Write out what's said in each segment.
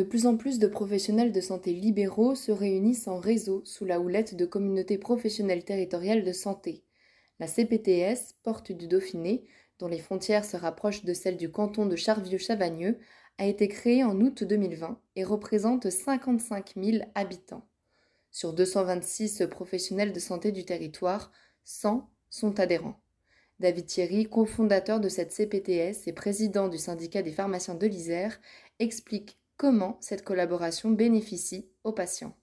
De plus en plus de professionnels de santé libéraux se réunissent en réseau sous la houlette de communautés professionnelles territoriales de santé. La CPTS, porte du Dauphiné, dont les frontières se rapprochent de celles du canton de Charvieux-Chavagneux, a été créée en août 2020 et représente 55 000 habitants. Sur 226 professionnels de santé du territoire, 100 sont adhérents. David Thierry, cofondateur de cette CPTS et président du syndicat des pharmaciens de l'Isère, explique comment cette collaboration bénéficie aux patients.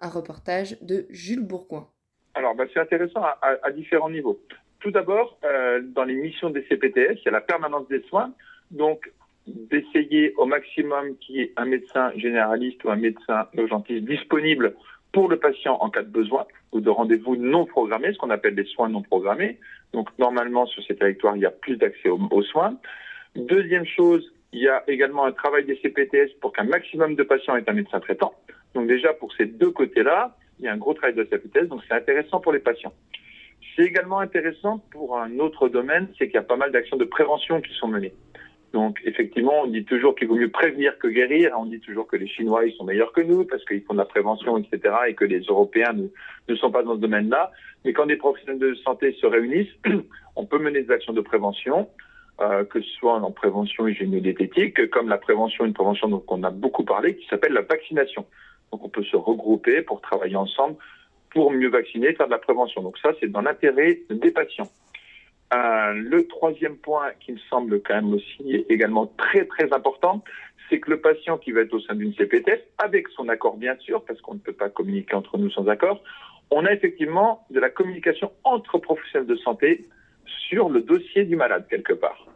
Un reportage de Jules Bourgoin. Alors, bah, c'est intéressant à, différents niveaux. Tout d'abord, euh, dans les missions des CPTS, il y a la permanence des soins. Donc, d'essayer au maximum qu'il y ait un médecin généraliste ou un médecin urgentiste disponible pour le patient en cas de besoin ou de rendez-vous non programmés, ce qu'on appelle des soins non programmés. Donc normalement sur ces territoires, il y a plus d'accès aux, soins. Deuxième chose, il y a également un travail des CPTS pour qu'un maximum de patients aient un médecin traitant. Donc déjà pour ces deux côtés-là, il y a un gros travail de CPTS, donc c'est intéressant pour les patients. C'est également intéressant pour un autre domaine, c'est qu'il y a pas mal d'actions de prévention qui sont menées. Donc effectivement, on dit toujours qu'il vaut mieux prévenir que guérir. On dit toujours que les Chinois ils sont meilleurs que nous parce qu'ils font de la prévention, etc. Et que les Européens ne sont pas dans ce domaine-là. Mais quand des professionnels de santé se réunissent, on peut mener des actions de prévention, euh, que ce soit en prévention hygiéno-diététique, comme la prévention, une prévention dont on a beaucoup parlé, qui s'appelle la vaccination. Donc on peut se regrouper pour travailler ensemble pour mieux vacciner, faire de la prévention. Donc ça, c'est dans l'intérêt des patients. Euh, le troisième point qui me semble quand même aussi également très très important, c'est que le patient qui va être au sein d'une CPTS, avec son accord bien sûr, parce qu'on ne peut pas communiquer entre nous sans accord, on a effectivement de la communication entre professionnels de santé sur le dossier du malade quelque part.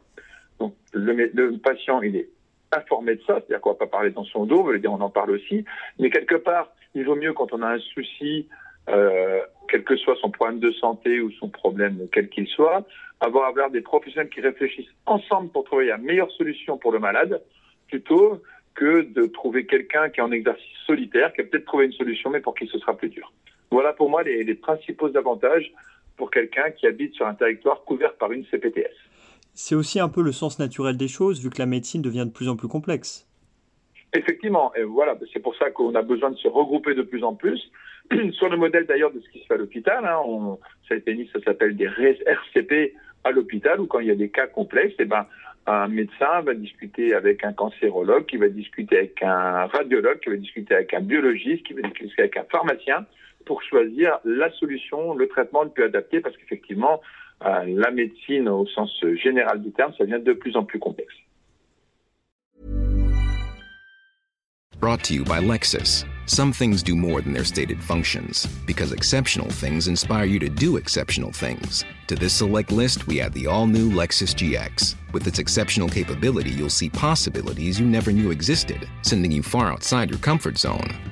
Donc le, le patient, il est informé de ça, c'est-à-dire qu'on va pas parler dans son dos, on en parle aussi, mais quelque part, il vaut mieux quand on a un souci euh, quel que soit son problème de santé ou son problème quel qu'il soit, avoir, des professionnels qui réfléchissent ensemble pour trouver la meilleure solution pour le malade, plutôt que de trouver quelqu'un qui est en exercice solitaire, qui a peut-être trouvé une solution, mais pour qui ce sera plus dur. Voilà pour moi les principaux avantages pour quelqu'un qui habite sur un territoire couvert par une CPTS. C'est aussi un peu le sens naturel des choses, vu que la médecine devient de plus en plus complexe. Effectivement, et voilà, c'est pour ça qu'on a besoin de se regrouper de plus en plus, sur le modèle d'ailleurs de ce qui se fait à l'hôpital. Hein, on, ça s'appelle des RCP à l'hôpital, où quand il y a des cas complexes, eh ben, un médecin va discuter avec un cancérologue, qui va discuter avec un radiologue, qui va discuter avec un biologiste, qui va discuter avec un pharmacien, pour choisir la solution, le traitement le plus adapté, parce qu'effectivement, euh, la médecine au sens général du terme, ça devient de plus en plus complexe. Brought to you by Lexus. Some things do more than their stated functions, because exceptional things inspire you to do exceptional things. To this select list, we add the all new Lexus GX. With its exceptional capability, you'll see possibilities you never knew existed, sending you far outside your comfort zone.